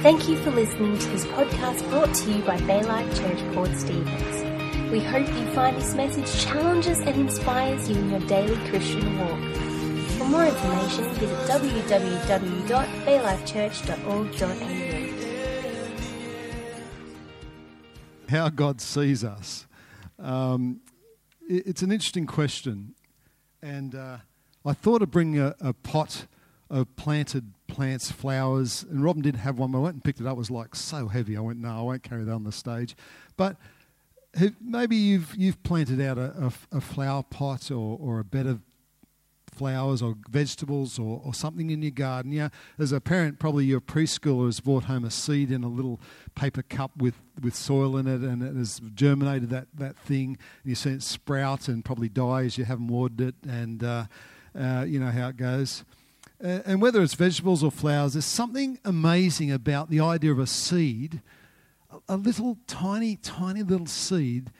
Thank you for listening to this podcast brought to you by Baylife Church Port Stephens. We hope you find this message challenges and inspires you in your daily Christian walk. For more information, visit www.baylifechurch.org.au. how God sees us. Um, it's an interesting question. And uh, I thought of bringing a, a pot of planted plants, flowers, and Robin didn't have one, but I went and picked it up. It was like so heavy. I went, no, I won't carry that on the stage. But maybe you've, you've planted out a a flower pot or, or a bed of flowers or vegetables or, or something in your garden. Yeah, as a parent, probably your preschooler has brought home a seed in a little paper cup with, with soil in it and it has germinated that, that thing. And you see it sprout and probably die as you haven't watered it, and uh, uh, you know how it goes. And whether it's vegetables or flowers, there's something amazing about the idea of a seed, a, a little tiny, tiny little seed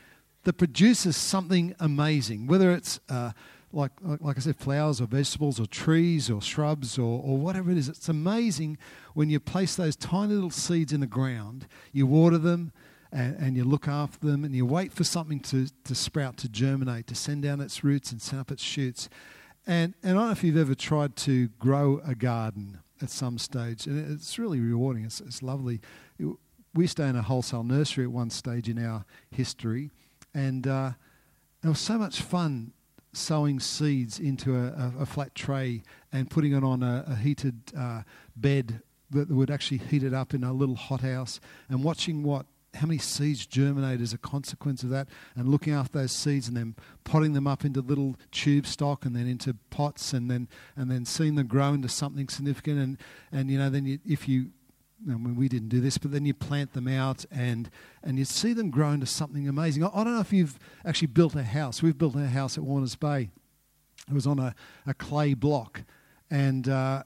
that produces something amazing, whether it's uh, like, like, like I said, flowers or vegetables or trees or shrubs or, or whatever it is. It's amazing when you place those tiny little seeds in the ground, you water them and, and you look after them and you wait for something to, to sprout, to germinate, to send down its roots and send up its shoots. And, and I don't know if you've ever tried to grow a garden at some stage, and it's really rewarding. It's, it's lovely. We stay in a wholesale nursery at one stage in our history, and uh, it was so much fun sowing seeds into a, a, a flat tray and putting it on a, a heated uh, bed that would actually heat it up in a little hothouse and watching what how many seeds germinate as a consequence of that and looking after those seeds and then potting them up into little tube stock and then into pots and then and then seeing them grow into something significant and and you know then you, if you I mean, we didn't do this, but then you plant them out and, and you see them grow into something amazing. I, I don't know if you've actually built a house. We've built a house at Warners Bay. It was on a, a clay block, and, uh,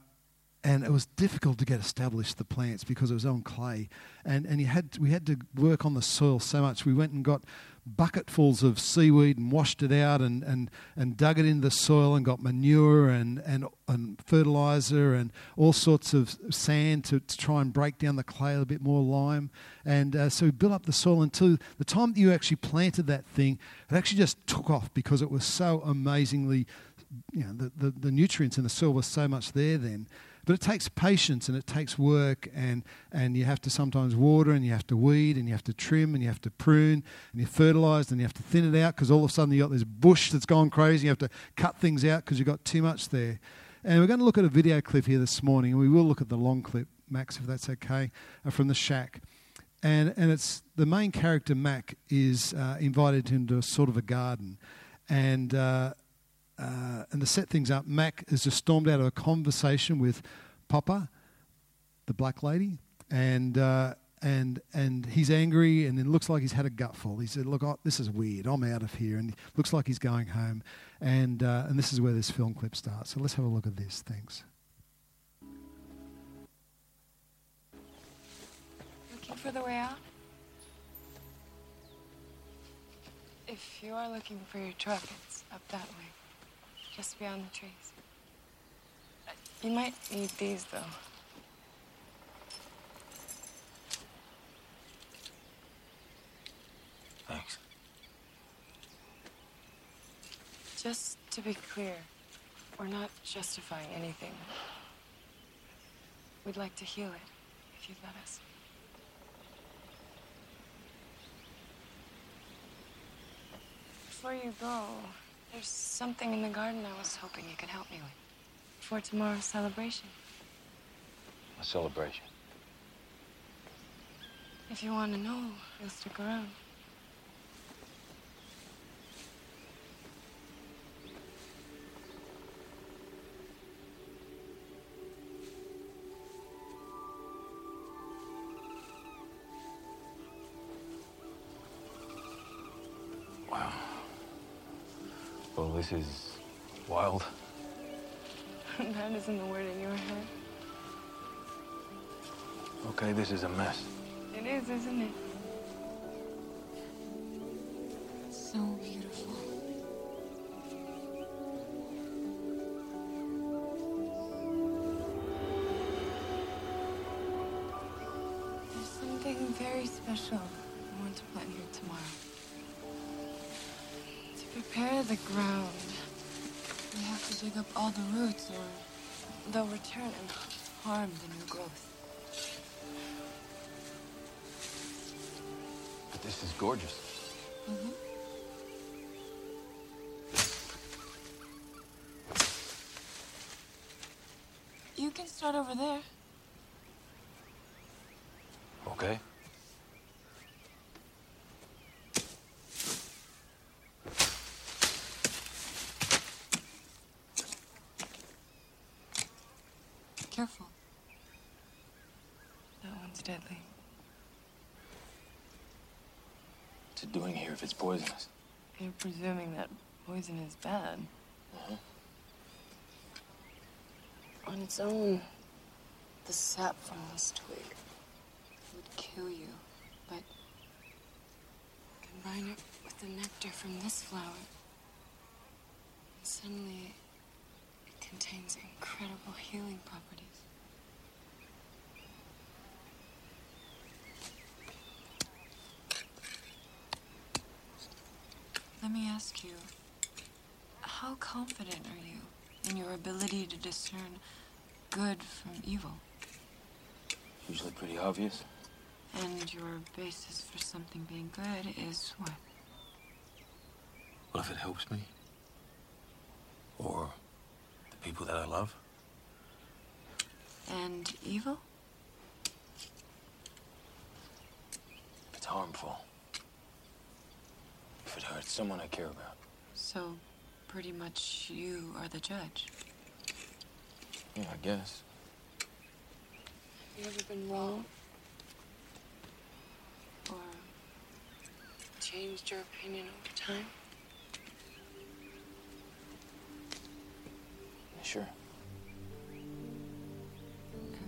and it was difficult to get established, the plants, because it was on clay. And, and you had to, we had to work on the soil so much. We went and got bucketfuls of seaweed and washed it out and, and, and dug it into the soil and got manure and, and, and fertilizer and all sorts of sand to, to try and break down the clay a bit more lime. And uh, so we built up the soil until the time that you actually planted that thing, it actually just took off because it was so amazingly, you know, the, the, the nutrients in the soil were so much there then. But it takes patience and it takes work, and, and you have to sometimes water, and you have to weed, and you have to trim, and you have to prune, and you fertilise, and you have to thin it out because all of a sudden you've got this bush that's gone crazy. You have to cut things out because you've got too much there. And we're going to look at a video clip here this morning, and we will look at the long clip, Max, if that's okay, uh, from the shack. And, and it's the main character, Mac, is uh, invited into sort of a garden. And uh, uh, and to set things up, Mac has just stormed out of a conversation with Papa, the black lady, and uh, and and he's angry, and it looks like he's had a gutful. He said, "Look, oh, this is weird. I'm out of here," and it looks like he's going home. And uh, and this is where this film clip starts. So let's have a look at this. Thanks. Looking for the way out? If you are looking for your truck, it's up that way. Just beyond the trees. You might need these, though. Thanks. Just to be clear, we're not justifying anything. We'd like to heal it, if you'd let us. Before you go, there's something in the garden I was hoping you could help me with. For tomorrow's celebration. A celebration. If you want to know, you'll stick around. This is wild. that isn't the word in your head. Okay, this is a mess. It is, isn't it? So beautiful. There's something very special I want to plant here tomorrow. To prepare the ground, we have to dig up all the roots or they'll return and harm the new growth. But this is gorgeous. Mm-hmm. You can start over there. Okay. Deadly. What's it doing here if it's poisonous? You're presuming that poison is bad. Uh-huh. On its own, the sap from this twig would kill you, but combine it with the nectar from this flower, and suddenly it contains incredible healing properties. Let me ask you, how confident are you in your ability to discern good from evil? Usually pretty obvious. And your basis for something being good is what? Well, if it helps me? Or the people that I love? And evil? It's harmful. If it hurts someone I care about. So, pretty much you are the judge. Yeah, I guess. Have you ever been wrong? Or changed your opinion over time? Sure.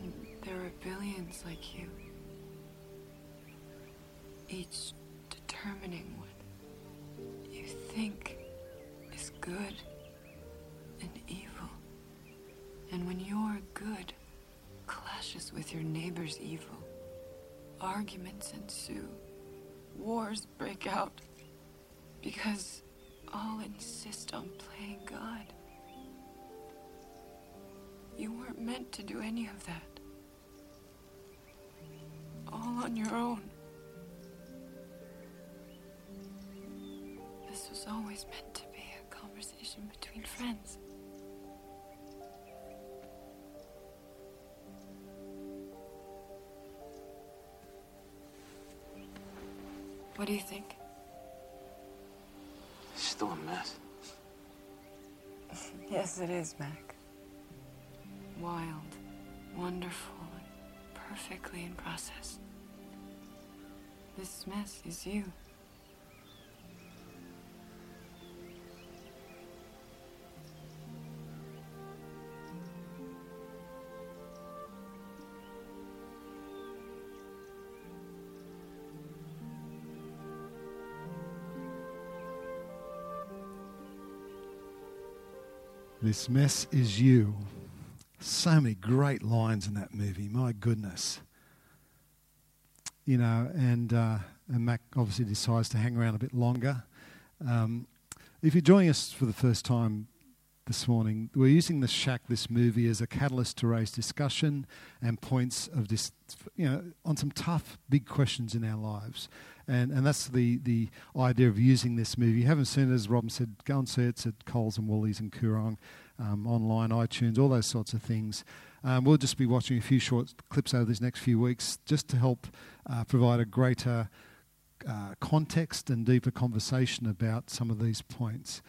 And there are billions like you. Each determining what you think is good and evil. And when your good clashes with your neighbor's evil, arguments ensue, wars break out, because all insist on playing God. You weren't meant to do any of that. All on your own. This was always meant to be a conversation between friends. What do you think? It's still a mess. Yes, it is, Mac. Wild, wonderful, and perfectly in process. This mess is you. This mess is you. So many great lines in that movie. My goodness. You know, and uh, and Mac obviously decides to hang around a bit longer. Um, if you're joining us for the first time this morning, we're using the Shack, this movie, as a catalyst to raise discussion and points of this, you know, on some tough, big questions in our lives. And, and that's the, the idea of using this movie. If you haven't seen it, as Robin said, go and see it. It's at Coles and Woolies and Koorong, um, online, iTunes, all those sorts of things. Um, we'll just be watching a few short clips over these next few weeks just to help uh, provide a greater uh, context and deeper conversation about some of these points.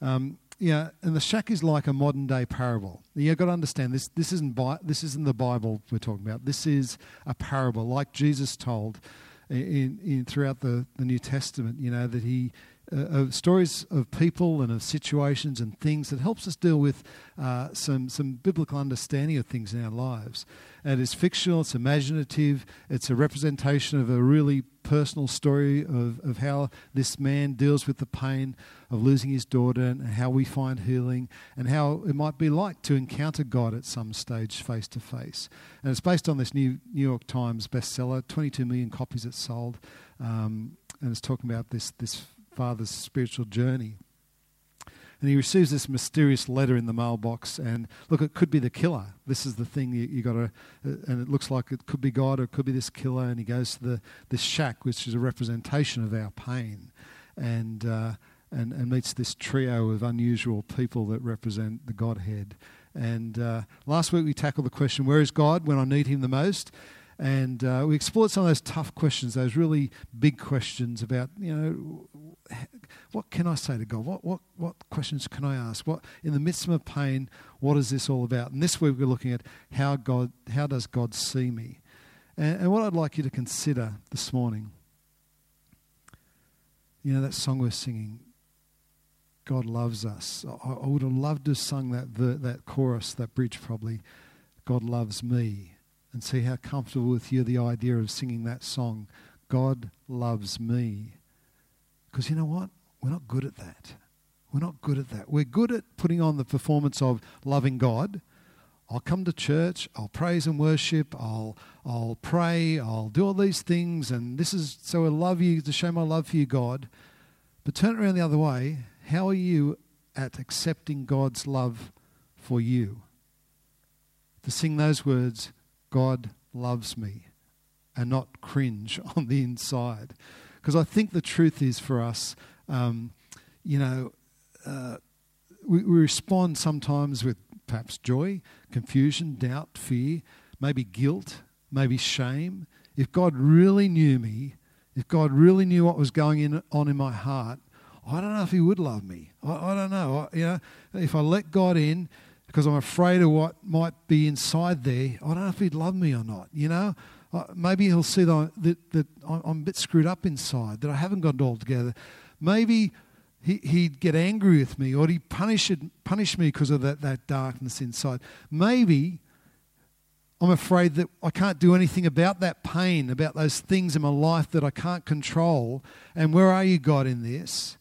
Um, yeah, and the shack is like a modern day parable. You've got to understand this. This isn't Bi- this isn't the Bible we're talking about. This is a parable, like Jesus told in, in throughout the, the New Testament. You know that he uh, stories of people and of situations and things that helps us deal with uh, some some biblical understanding of things in our lives. And it's fictional, it's imaginative, it's a representation of a really personal story of, of how this man deals with the pain of losing his daughter and how we find healing and how it might be like to encounter God at some stage face to face. And it's based on this new New York Times bestseller, 22 million copies it sold, um, and it's talking about this this father's spiritual journey. And he receives this mysterious letter in the mailbox, and look, it could be the killer. This is the thing you, you got to, uh, and it looks like it could be God or it could be this killer. And he goes to the this shack, which is a representation of our pain, and uh, and and meets this trio of unusual people that represent the Godhead. And uh, last week we tackled the question, "Where is God when I need Him the most?" And uh, we explored some of those tough questions, those really big questions about, you know, what can I say to God? What, what, what questions can I ask? What in the midst of pain, what is this all about? And this week we're looking at how God, how does God see me? And, and what I'd like you to consider this morning, you know, that song we're singing, God loves us. I, I would have loved to have sung that that chorus, that bridge probably. God loves me and see how comfortable with you the idea of singing that song, God loves me. Because you know what? We're not good at that. We're not good at that. We're good at putting on the performance of loving God. I'll come to church, I'll praise and worship, I'll, I'll pray, I'll do all these things, and this is so I love you to show my love for you, God. But turn it around the other way. How are you at accepting God's love for you? To sing those words, God loves me and not cringe on the inside. Because I think the truth is for us, um, you know, uh, we, we respond sometimes with perhaps joy, confusion, doubt, fear, maybe guilt, maybe shame. If God really knew me, if God really knew what was going in, on in my heart, I don't know if He would love me. I, I don't know. I, you know, if I let God in, because I'm afraid of what might be inside there. I don't know if he'd love me or not. You know, uh, maybe he'll see that, that, that I'm a bit screwed up inside, that I haven't got it all together. Maybe he, he'd get angry with me or he'd punish, punish me because of that, that darkness inside. Maybe I'm afraid that I can't do anything about that pain, about those things in my life that I can't control. And where are you, God, in this?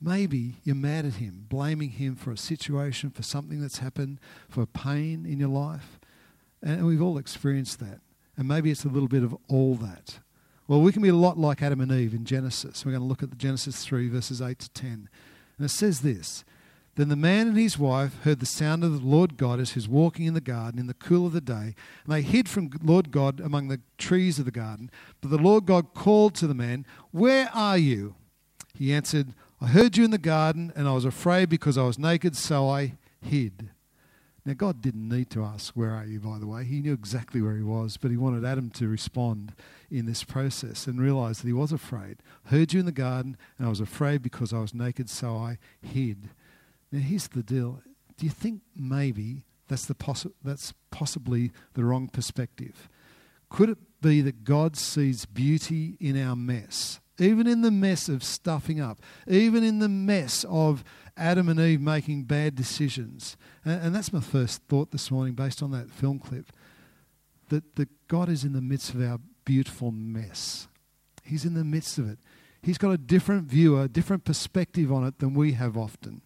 Maybe you're mad at him, blaming him for a situation, for something that's happened, for pain in your life. And we've all experienced that. And maybe it's a little bit of all that. Well, we can be a lot like Adam and Eve in Genesis. We're going to look at Genesis 3, verses 8 to 10. And it says this Then the man and his wife heard the sound of the Lord God as he was walking in the garden in the cool of the day. And they hid from Lord God among the trees of the garden. But the Lord God called to the man, Where are you? He answered, I heard you in the garden, and I was afraid because I was naked, so I hid. Now, God didn't need to ask, Where are you, by the way? He knew exactly where he was, but he wanted Adam to respond in this process and realize that he was afraid. Heard you in the garden, and I was afraid because I was naked, so I hid. Now, here's the deal. Do you think maybe that's, the possi- that's possibly the wrong perspective? Could it be that God sees beauty in our mess? Even in the mess of stuffing up, even in the mess of Adam and Eve making bad decisions. And, and, that's my first thought this morning based on that film clip that, that God is in the midst of our beautiful mess. He's in the midst of it. He's got a different view, a different perspective on it than we have often.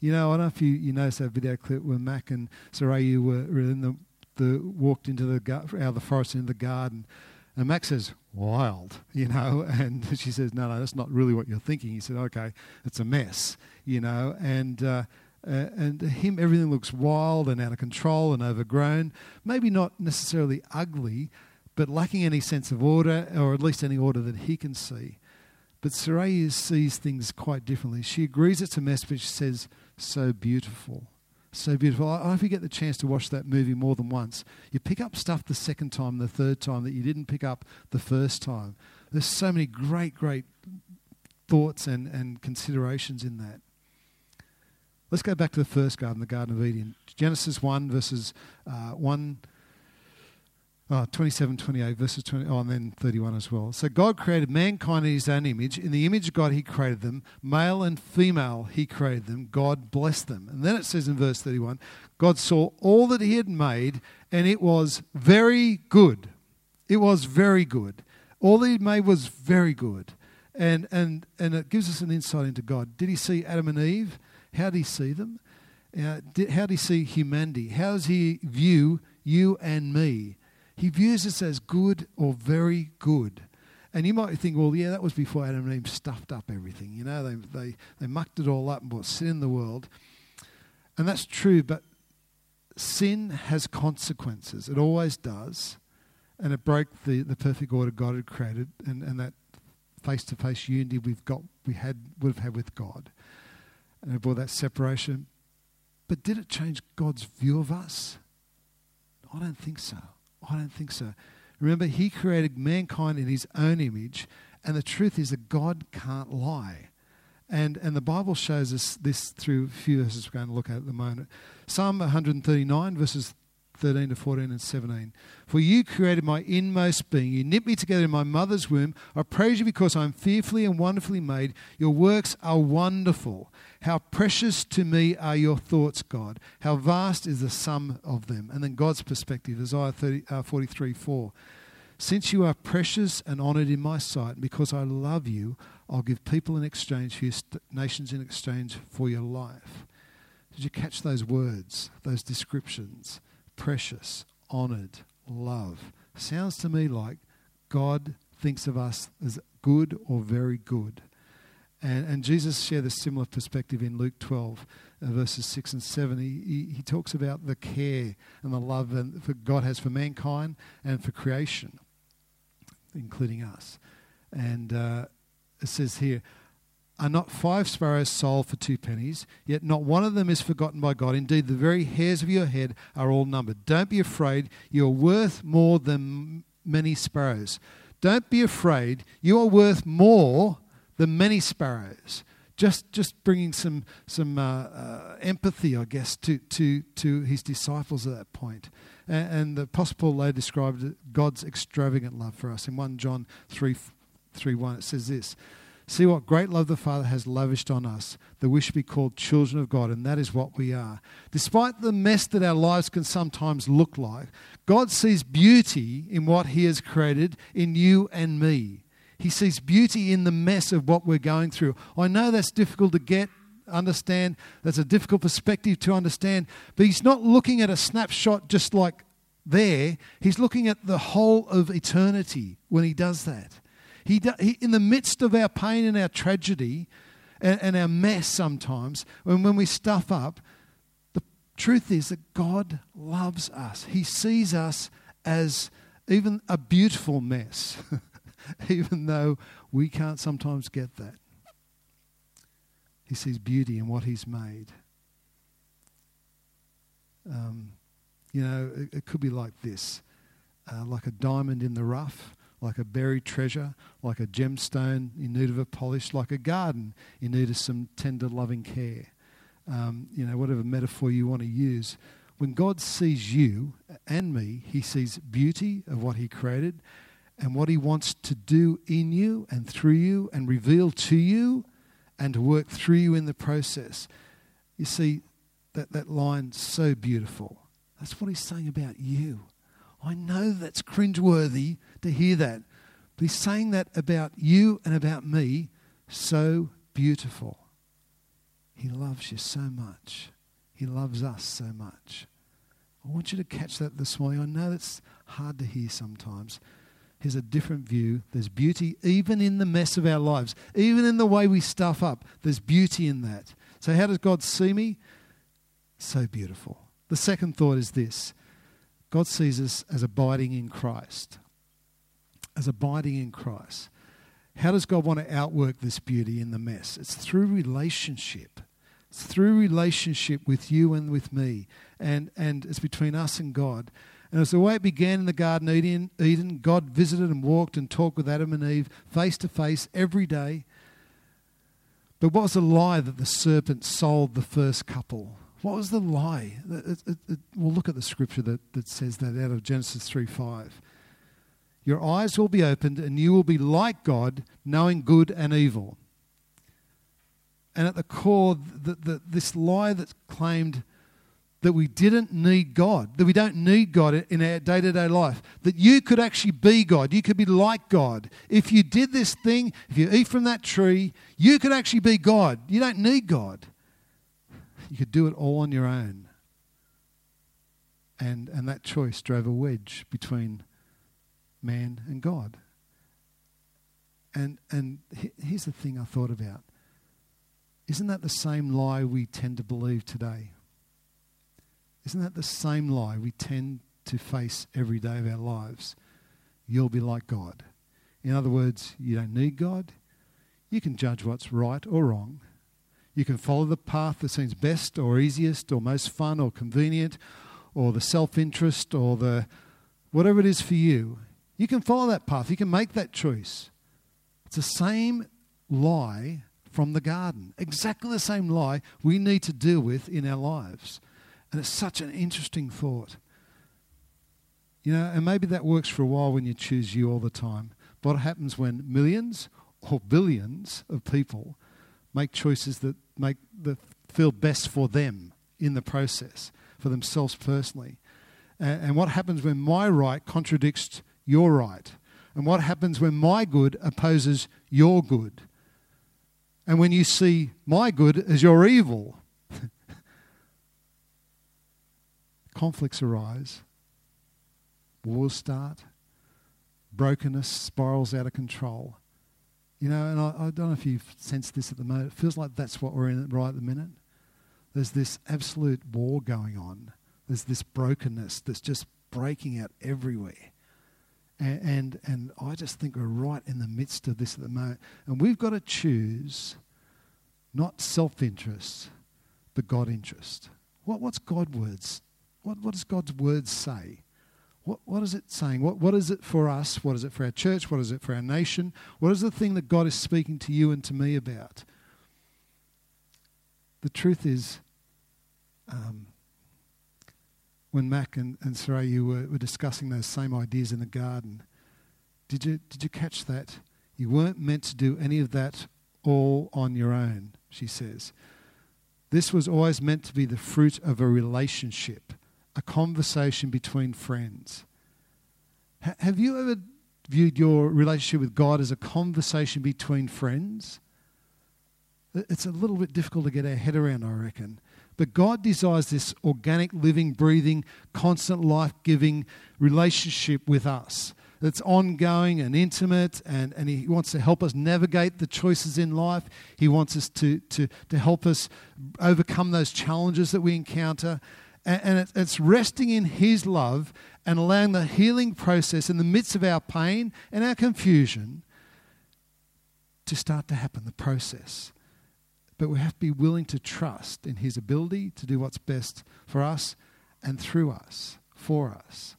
You know, I don't know if you, you noticed that video clip where Mac and Sarayu were, in the, the walked into the out of the forest into the garden, and Max says, wild, you know, and she says, no, no, that's not really what you're thinking. He said, okay, it's a mess, you know, and, uh, uh, and to him, everything looks wild and out of control and overgrown. Maybe not necessarily ugly, but lacking any sense of order, or at least any order that he can see. But Sarayu sees things quite differently. She agrees it's a mess, but she says, so beautiful so beautiful. I, if you get the chance to watch that movie more than once, you pick up stuff the second time, the third time that you didn't pick up the first time. There's so many great, great thoughts and, and considerations in that. Let's go back to the first garden, the Garden of Eden. Genesis 1, verses uh, 1 Oh, 27, 28, verses 20, oh, and then 31 as well. So God created mankind in his own image. In the image of God, he created them. Male and female, he created them. God blessed them. And then it says in verse 31 God saw all that he had made, and it was very good. It was very good. All that he made was very good. And, and, and it gives us an insight into God. Did he see Adam and Eve? How did he see them? Uh, did, how did he see humanity? How does he view you and me? He views us as good or very good. And you might think, well, yeah, that was before Adam and Eve stuffed up everything. You know, they, they, they mucked it all up and brought sin in the world. And that's true, but sin has consequences. It always does. And it broke the, the perfect order God had created and, and that face to face unity we've got we had would have had with God. And it brought that separation. But did it change God's view of us? I don't think so. I don't think so. Remember, He created mankind in His own image, and the truth is that God can't lie. And, and the Bible shows us this through a few verses we're going to look at at the moment. Psalm 139, verses 13 to 14 and 17. For you created my inmost being. You knit me together in my mother's womb. I praise you because I am fearfully and wonderfully made. Your works are wonderful. How precious to me are your thoughts, God. How vast is the sum of them. And then God's perspective, Isaiah 30, uh, 43 4. Since you are precious and honoured in my sight, and because I love you, I'll give people in exchange for your st- nations in exchange for your life. Did you catch those words, those descriptions? Precious, honoured, love. Sounds to me like God thinks of us as good or very good. And, and Jesus shared a similar perspective in Luke 12, uh, verses 6 and 7. He, he, he, talks about the care and the love that God has for mankind and for creation, including us. And uh, it says here, are not five sparrows sold for two pennies? Yet not one of them is forgotten by God. Indeed, the very hairs of your head are all numbered. Don't be afraid. You are worth more than many sparrows. Don't be afraid. You are worth more than many sparrows. Just, just bringing some, some uh, uh, empathy, I guess, to, to, to his disciples at that point. And, and the Apostle Paul later described God's extravagant love for us. In 1 John 3, 3 1, it says this See what great love the Father has lavished on us, that we should be called children of God, and that is what we are. Despite the mess that our lives can sometimes look like, God sees beauty in what He has created in you and me. He sees beauty in the mess of what we're going through. I know that's difficult to get, understand, that's a difficult perspective to understand, but He's not looking at a snapshot just like there, He's looking at the whole of eternity when He does that. He, he, in the midst of our pain and our tragedy and, and our mess sometimes, when, when we stuff up, the truth is that God loves us. He sees us as even a beautiful mess, even though we can't sometimes get that. He sees beauty in what He's made. Um, you know, it, it, could be like this uh, like a diamond in the rough like a buried treasure, like a gemstone in need of a polish, like a garden in need of some tender, loving care. Um, you know, whatever metaphor you want to use. When God sees you and me, He sees beauty of what He created and what He wants to do in you and through you and reveal to you and to work through you in the process. You see, that, that line so beautiful. That's what He's saying about you. I know that's cringeworthy to hear that. But he's saying that about you and about me so beautiful. He loves you so much. He loves us so much. I want you to catch that this morning. I know that's hard to hear sometimes. Here's a different view. There's beauty even in the mess of our lives, even in the way we stuff up. There's beauty in that. So, how does God see me? So beautiful. The second thought is this God sees us as abiding in Christ. As abiding in Christ. How does God want to outwork this beauty in the mess? It's through relationship. It's through relationship with you and with me. And, and it's between us and God. And it's the way it began in the Garden Eden, Eden. God visited and walked and talked with Adam and Eve face to face every day. But what was the lie that the serpent sold the first couple? What was the lie? It, it, it, we'll look at the scripture that, that says that out of Genesis 3 5. Your eyes will be opened, and you will be like God, knowing good and evil. And at the core, the, the, this lie that claimed that we didn't need God, that we don't need God in our day to day life, that you could actually be God, you could be like God. If you did this thing, if you eat from that tree, you could actually be God. You don't need God. You could do it all on your own. And, and that choice drove a wedge between man and God. And, and here's the thing I thought about. Isn't that the same lie we tend to believe today? Isn't that the same lie we tend to face every day of our lives? You'll be like God. In other words, you don't need God. You can judge what's right or wrong. You can follow the path that seems best or easiest or most fun or convenient or the self interest or the whatever it is for you. You can follow that path. You can make that choice. It's the same lie from the garden. Exactly the same lie we need to deal with in our lives. And it's such an interesting thought. You know, and maybe that works for a while when you choose you all the time. But what happens when millions or billions of people make choices that make that feel best for them in the process, for themselves personally? And, and what happens when my right contradicts your right? And what happens when my good opposes your good? And when you see my good as your evil? conflicts arise, wars start, brokenness spirals out of control. You know, and I, I, don't know if you've sensed this at the moment. It feels like that's what we're in right at the minute. There's this absolute war going on. There's this brokenness that's just breaking out everywhere. And, and, and I just think we're right in the midst of this at the moment. And we've got to choose not self interest, but God interest. What, what's God words what, what does God's word say? What, what is it saying? What, what is it for us? What is it for our church? What is it for our nation? What is the thing that God is speaking to you and to me about? The truth is, um, when Mac and, and Sarayu were, were discussing those same ideas in the garden, did you, did you catch that? You weren't meant to do any of that all on your own, she says. This was always meant to be the fruit of a relationship a conversation between friends. H- have you ever viewed your relationship with God as a conversation between friends? It's a little bit difficult to get our head around, I reckon. But God desires this organic, living, breathing, constant, life giving relationship with us. That's ongoing and intimate, and, and He wants to help us navigate the choices in life. He wants us to, to, to help us overcome those challenges that we encounter and it's resting in His love and allowing the healing process in the midst of our pain and our confusion to start to happen, the process. But we have to be willing to trust in His ability to do what's best for us and through us, for us.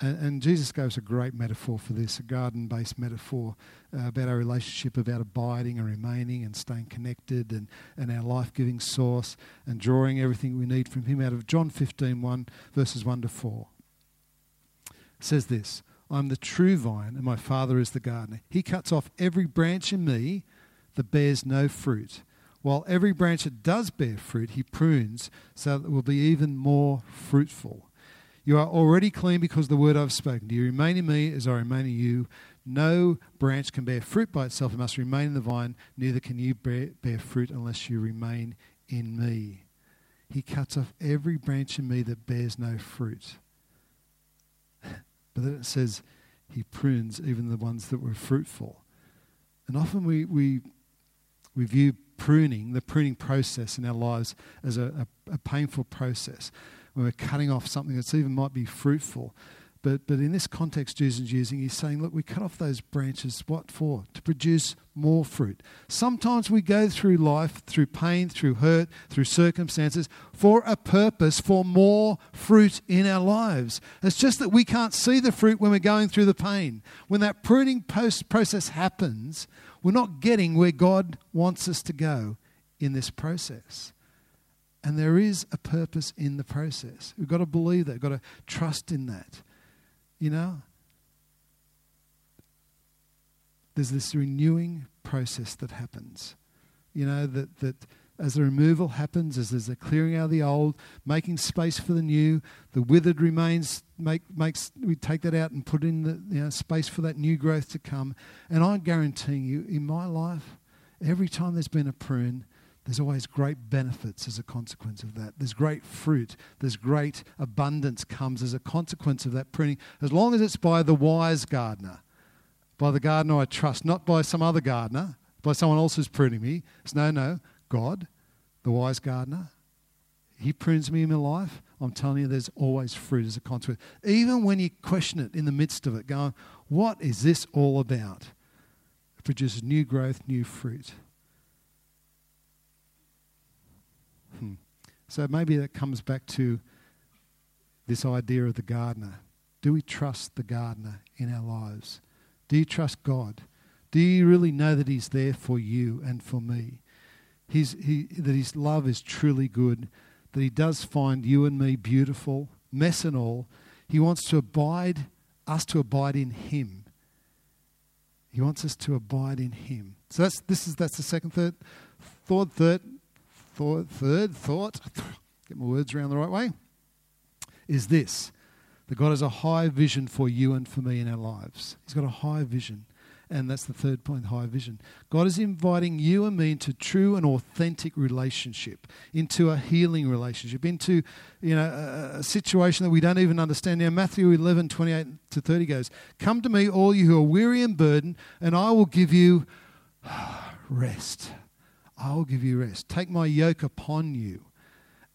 And, and Jesus gave us a great metaphor for this, a garden based metaphor uh, about our relationship, about abiding and remaining and staying connected and, and our life giving source and drawing everything we need from Him out of John 15 1, verses 1 to 4. It says this I'm the true vine, and my Father is the gardener. He cuts off every branch in me that bears no fruit, while every branch that does bear fruit, He prunes so that it will be even more fruitful. You are already clean because the word I've spoken. Do you remain in me as I remain in you? No branch can bear fruit by itself. It must remain in the vine. Neither can you bear, bear fruit unless you remain in me. He cuts off every branch in me that bears no fruit. but then it says he prunes even the ones that were fruitful. And often we, we, we view pruning, the pruning process in our lives, as a, a, a painful process when we're cutting off something that's even might be fruitful. But, but in this context Jesus is using, he's saying, look, we cut off those branches. What for? To produce more fruit. Sometimes we go through life, through pain, through hurt, through circumstances, for a purpose, for more fruit in our lives. It's just that we can't see the fruit when we're going through the pain. When that pruning post process happens, we're not getting where God wants us to go in this process. And there is a purpose in the process. We've got to believe that, we've got to trust in that. You know? There's this renewing process that happens. You know, that, that as the removal happens, as there's a clearing out of the old, making space for the new, the withered remains, make, makes, we take that out and put in the you know, space for that new growth to come. And I'm guaranteeing you, in my life, every time there's been a prune, there's always great benefits as a consequence of that. There's great fruit. There's great abundance comes as a consequence of that pruning, as long as it's by the wise gardener, by the gardener I trust, not by some other gardener, by someone else who's pruning me. It's no, no. God, the wise gardener, He prunes me in my life. I'm telling you, there's always fruit as a consequence. Even when you question it in the midst of it, going, What is this all about? It produces new growth, new fruit. Hmm. So maybe that comes back to this idea of the gardener. Do we trust the gardener in our lives? Do you trust God? Do you really know that He's there for you and for me? He's, he, that His love is truly good, that He does find you and me beautiful, mess and all. He wants to abide, us to abide in Him. He wants us to abide in Him. So that's this is that's the second third thought third thought third thought. Get my words around the right way. Is this that God has a high vision for you and for me in our lives. He's got a high vision. And that's the third point high vision. God is inviting you and me into true and authentic relationship, into a healing relationship, into you know, a, a situation that we don't even understand. Now, Matthew 11, 28 to 30 goes, Come to me, all you who are weary and burdened, and I will give you rest. I will give you rest. Take my yoke upon you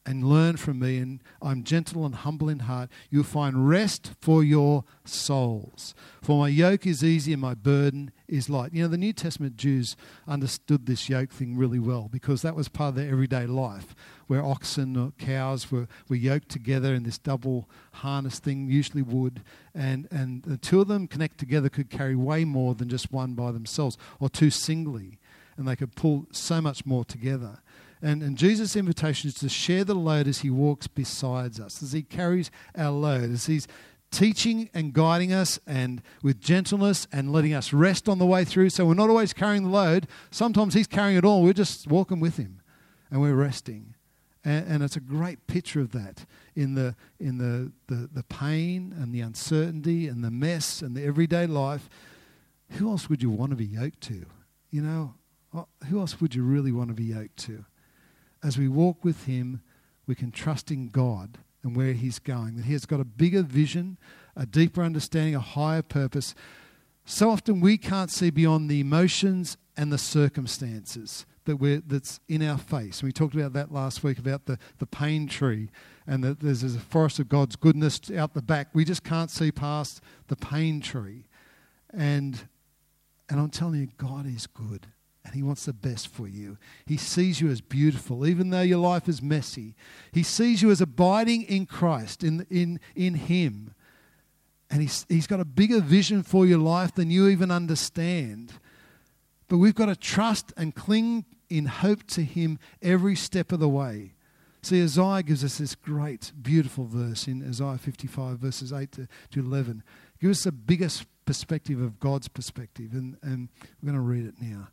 and learn from me, and I'm gentle and humble in heart, you'll find rest for your souls. For my yoke is easy and my burden is light. You know, the New Testament Jews understood this yoke thing really well because that was part of their everyday life, where oxen or cows were, were yoked together in this double harness thing, usually wood, and, and the two of them connect together could carry way more than just one by themselves or two singly, and they could pull so much more together. And, and Jesus' invitation is to share the load as he walks beside us, as he carries our load, as he's teaching and guiding us and with gentleness and letting us rest on the way through. So we're not always carrying the load. Sometimes he's carrying it all. We're just walking with him and we're resting. And, and it's a great picture of that in the in the, the, the pain and the uncertainty and the mess and the everyday life. Who else would you want to be yoked to? You know, who else would you really want to be yoked to? As we walk with Him, we can trust in God and where He's going. That He has got a bigger vision, a deeper understanding, a higher purpose. So often we can't see beyond the emotions and the circumstances that we're, that's in our face. And we talked about that last week about the, the pain tree and that there's, there's a forest of God's goodness out the back. We just can't see past the pain tree. And, and I'm telling you, God is good and He wants the best for you. He sees you as beautiful, even though your life is messy. He sees you as abiding in Christ, in, in, in Him. And he's, he's got a bigger vision for your life than you even understand. But we've got to trust and cling in hope to Him every step of the way. See, Isaiah gives us this great, beautiful verse in Isaiah 55, verses 8 to, to 11. Give us the biggest perspective of God's perspective. And, and we're going to read it now.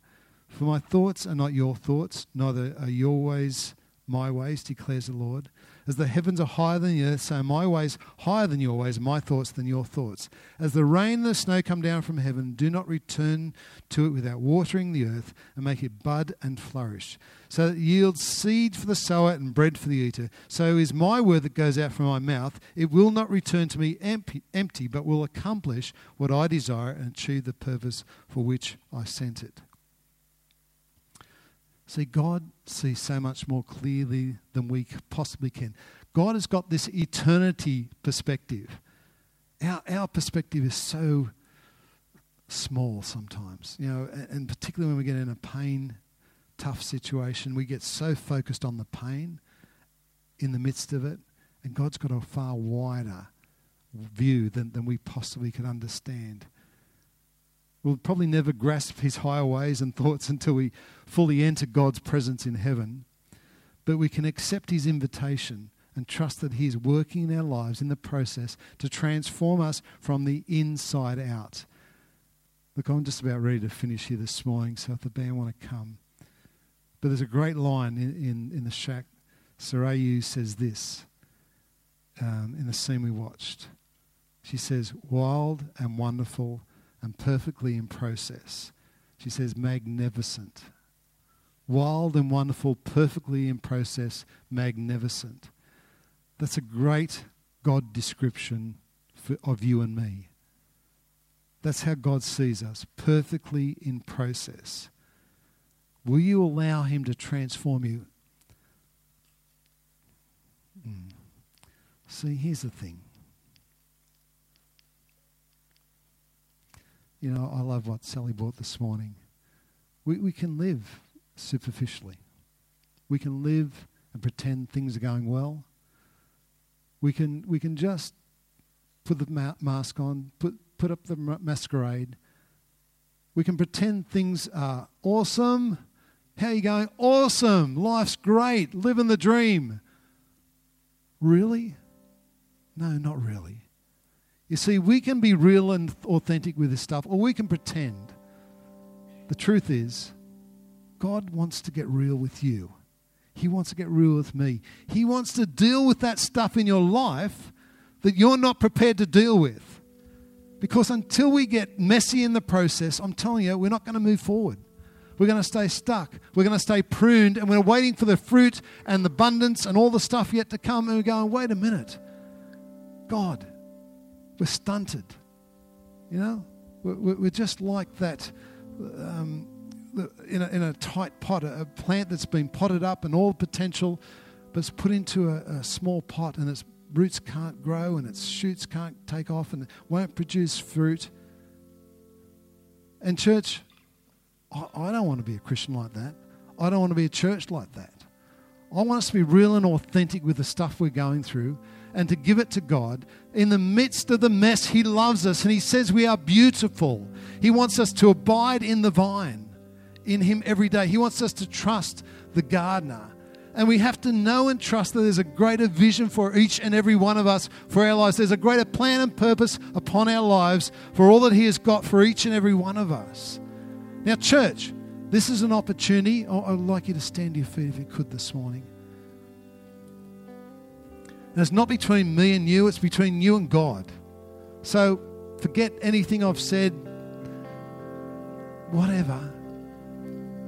For my thoughts are not your thoughts, neither are your ways my ways, declares the Lord. As the heavens are higher than the earth, so my ways higher than your ways, my thoughts than your thoughts. As the rain and the snow come down from heaven, do not return to it without watering the earth and make it bud and flourish, so that it yields seed for the sower and bread for the eater. So is my word that goes out from my mouth. It will not return to me empty, but will accomplish what I desire and achieve the purpose for which I sent it. See, God sees so much more clearly than we possibly can. God has got this eternity perspective. Our, our perspective is so small sometimes, you know, and particularly when we get in a pain, tough situation, we get so focused on the pain in the midst of it, and God's got a far wider view than, than we possibly can understand. We'll probably never grasp his higher ways and thoughts until we fully enter God's presence in heaven. but we can accept His invitation and trust that He is working in our lives in the process to transform us from the inside out. Look, I'm just about ready to finish here this morning, so if the band want to come. But there's a great line in, in, in the shack. Sarayu says this um, in the scene we watched. She says, wild and wonderful and perfectly in process. She says, magnificent. Wild and wonderful, perfectly in process, magnificent. That's a great God description for, of you and me. That's how God sees us, perfectly in process. Will you allow Him to transform you? Mm. See, here's the thing. You know, I love what Sally brought this morning. We, we can live superficially. We can live and pretend things are going well. We can, we can just put the ma- mask on, put, put up the masquerade. We can pretend things are awesome. How are you going? Awesome. Life's great. Living the dream. Really? No, not really. You see, we can be real and authentic with this stuff, or we can pretend. The truth is, God wants to get real with you. He wants to get real with me. He wants to deal with that stuff in your life that you're not prepared to deal with. Because until we get messy in the process, I'm telling you, we're not going to move forward. We're going to stay stuck. We're going to stay pruned, and we're waiting for the fruit and the abundance and all the stuff yet to come. And we're going, wait a minute. God, we're stunted. You know, we're, we're just like that um, in, a, in a tight pot, a plant that's been potted up and all potential, but it's put into a, a small pot and its roots can't grow and its shoots can't take off and won't produce fruit. And, church, I, I don't want to be a Christian like that. I don't want to be a church like that. I want us to be real and authentic with the stuff we're going through and to give it to God. In the midst of the mess, He loves us and He says we are beautiful. He wants us to abide in the vine, in Him every day. He wants us to trust the gardener. And we have to know and trust that there's a greater vision for each and every one of us for our lives. There's a greater plan and purpose upon our lives for all that He has got for each and every one of us. Now, church, this is an opportunity. I'd like you to stand to your feet if you could this morning. And it's not between me and you, it's between you and God. So forget anything I've said, whatever.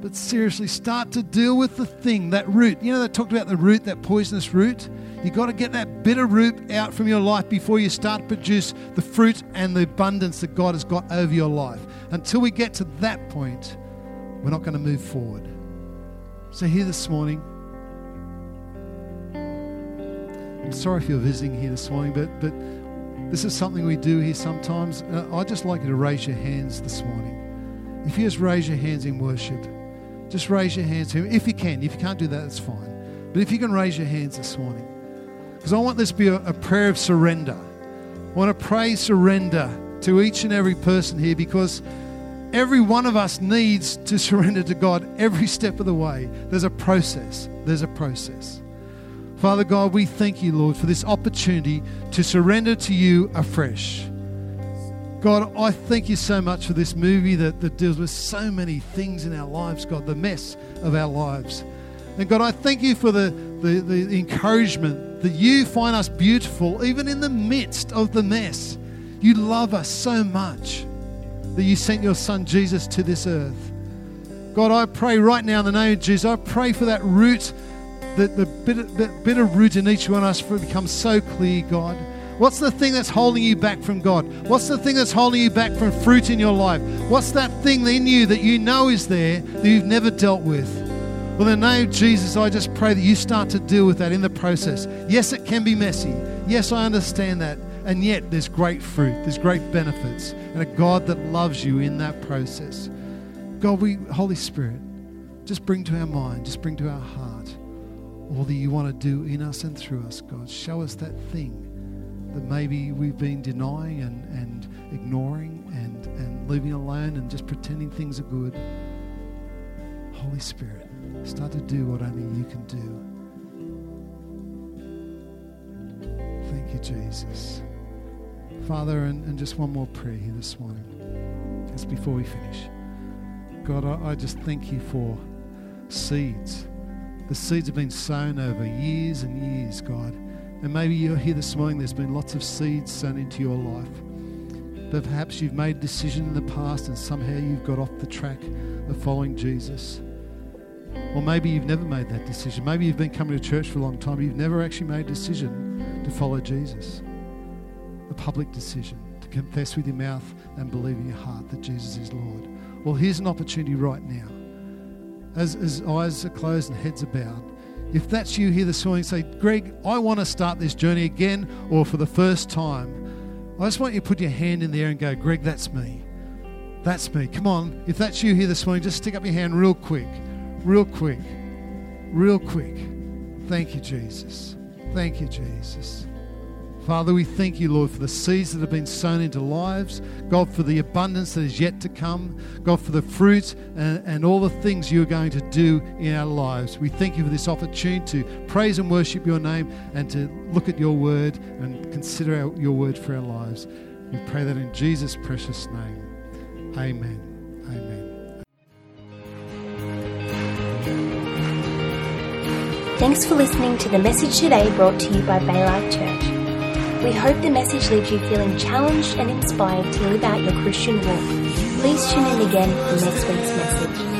But seriously, start to deal with the thing, that root. You know, they talked about the root, that poisonous root. You've got to get that bitter root out from your life before you start to produce the fruit and the abundance that God has got over your life. Until we get to that point, we're not going to move forward. So, here this morning, I'm sorry if you're visiting here this morning, but, but this is something we do here sometimes. Uh, I'd just like you to raise your hands this morning. If you just raise your hands in worship, just raise your hands. If you can. If you can't do that, that's fine. But if you can raise your hands this morning, because I want this to be a, a prayer of surrender. I want to pray surrender to each and every person here because every one of us needs to surrender to God every step of the way. There's a process. There's a process. Father God, we thank you, Lord, for this opportunity to surrender to you afresh. God, I thank you so much for this movie that, that deals with so many things in our lives, God, the mess of our lives. And God, I thank you for the, the, the encouragement that you find us beautiful even in the midst of the mess. You love us so much that you sent your son Jesus to this earth. God, I pray right now in the name of Jesus, I pray for that root the, the bitter, the bitter root in each one of us for it becomes so clear, God. What's the thing that's holding you back from God? What's the thing that's holding you back from fruit in your life? What's that thing in you that you know is there that you've never dealt with? Well, in the name of Jesus, I just pray that you start to deal with that in the process. Yes, it can be messy. Yes, I understand that. And yet, there's great fruit, there's great benefits, and a God that loves you in that process. God, we, Holy Spirit, just bring to our mind, just bring to our heart all that you want to do in us and through us, God. Show us that thing that maybe we've been denying and, and ignoring and, and living alone and just pretending things are good. Holy Spirit, start to do what only you can do. Thank you, Jesus. Father, and, and just one more prayer here this morning, just before we finish. God, I, I just thank you for seeds. The seeds have been sown over years and years, God. And maybe you're here this morning, there's been lots of seeds sown into your life. But perhaps you've made a decision in the past and somehow you've got off the track of following Jesus. Or maybe you've never made that decision. Maybe you've been coming to church for a long time, you've never actually made a decision to follow Jesus. Public decision to confess with your mouth and believe in your heart that Jesus is Lord. Well, here's an opportunity right now. As, as eyes are closed and heads are bowed, if that's you here this morning, say, Greg, I want to start this journey again or for the first time. I just want you to put your hand in the air and go, Greg, that's me. That's me. Come on. If that's you here this morning, just stick up your hand real quick. Real quick. Real quick. Thank you, Jesus. Thank you, Jesus. Father, we thank you, Lord, for the seeds that have been sown into lives. God, for the abundance that is yet to come. God, for the fruit and, and all the things you're going to do in our lives. We thank you for this opportunity to praise and worship your name and to look at your word and consider our, your word for our lives. We pray that in Jesus' precious name. Amen. Amen. Thanks for listening to the message today brought to you by Baylife Church. We hope the message leaves you feeling challenged and inspired to live out your Christian walk. Please tune in again for next week's message.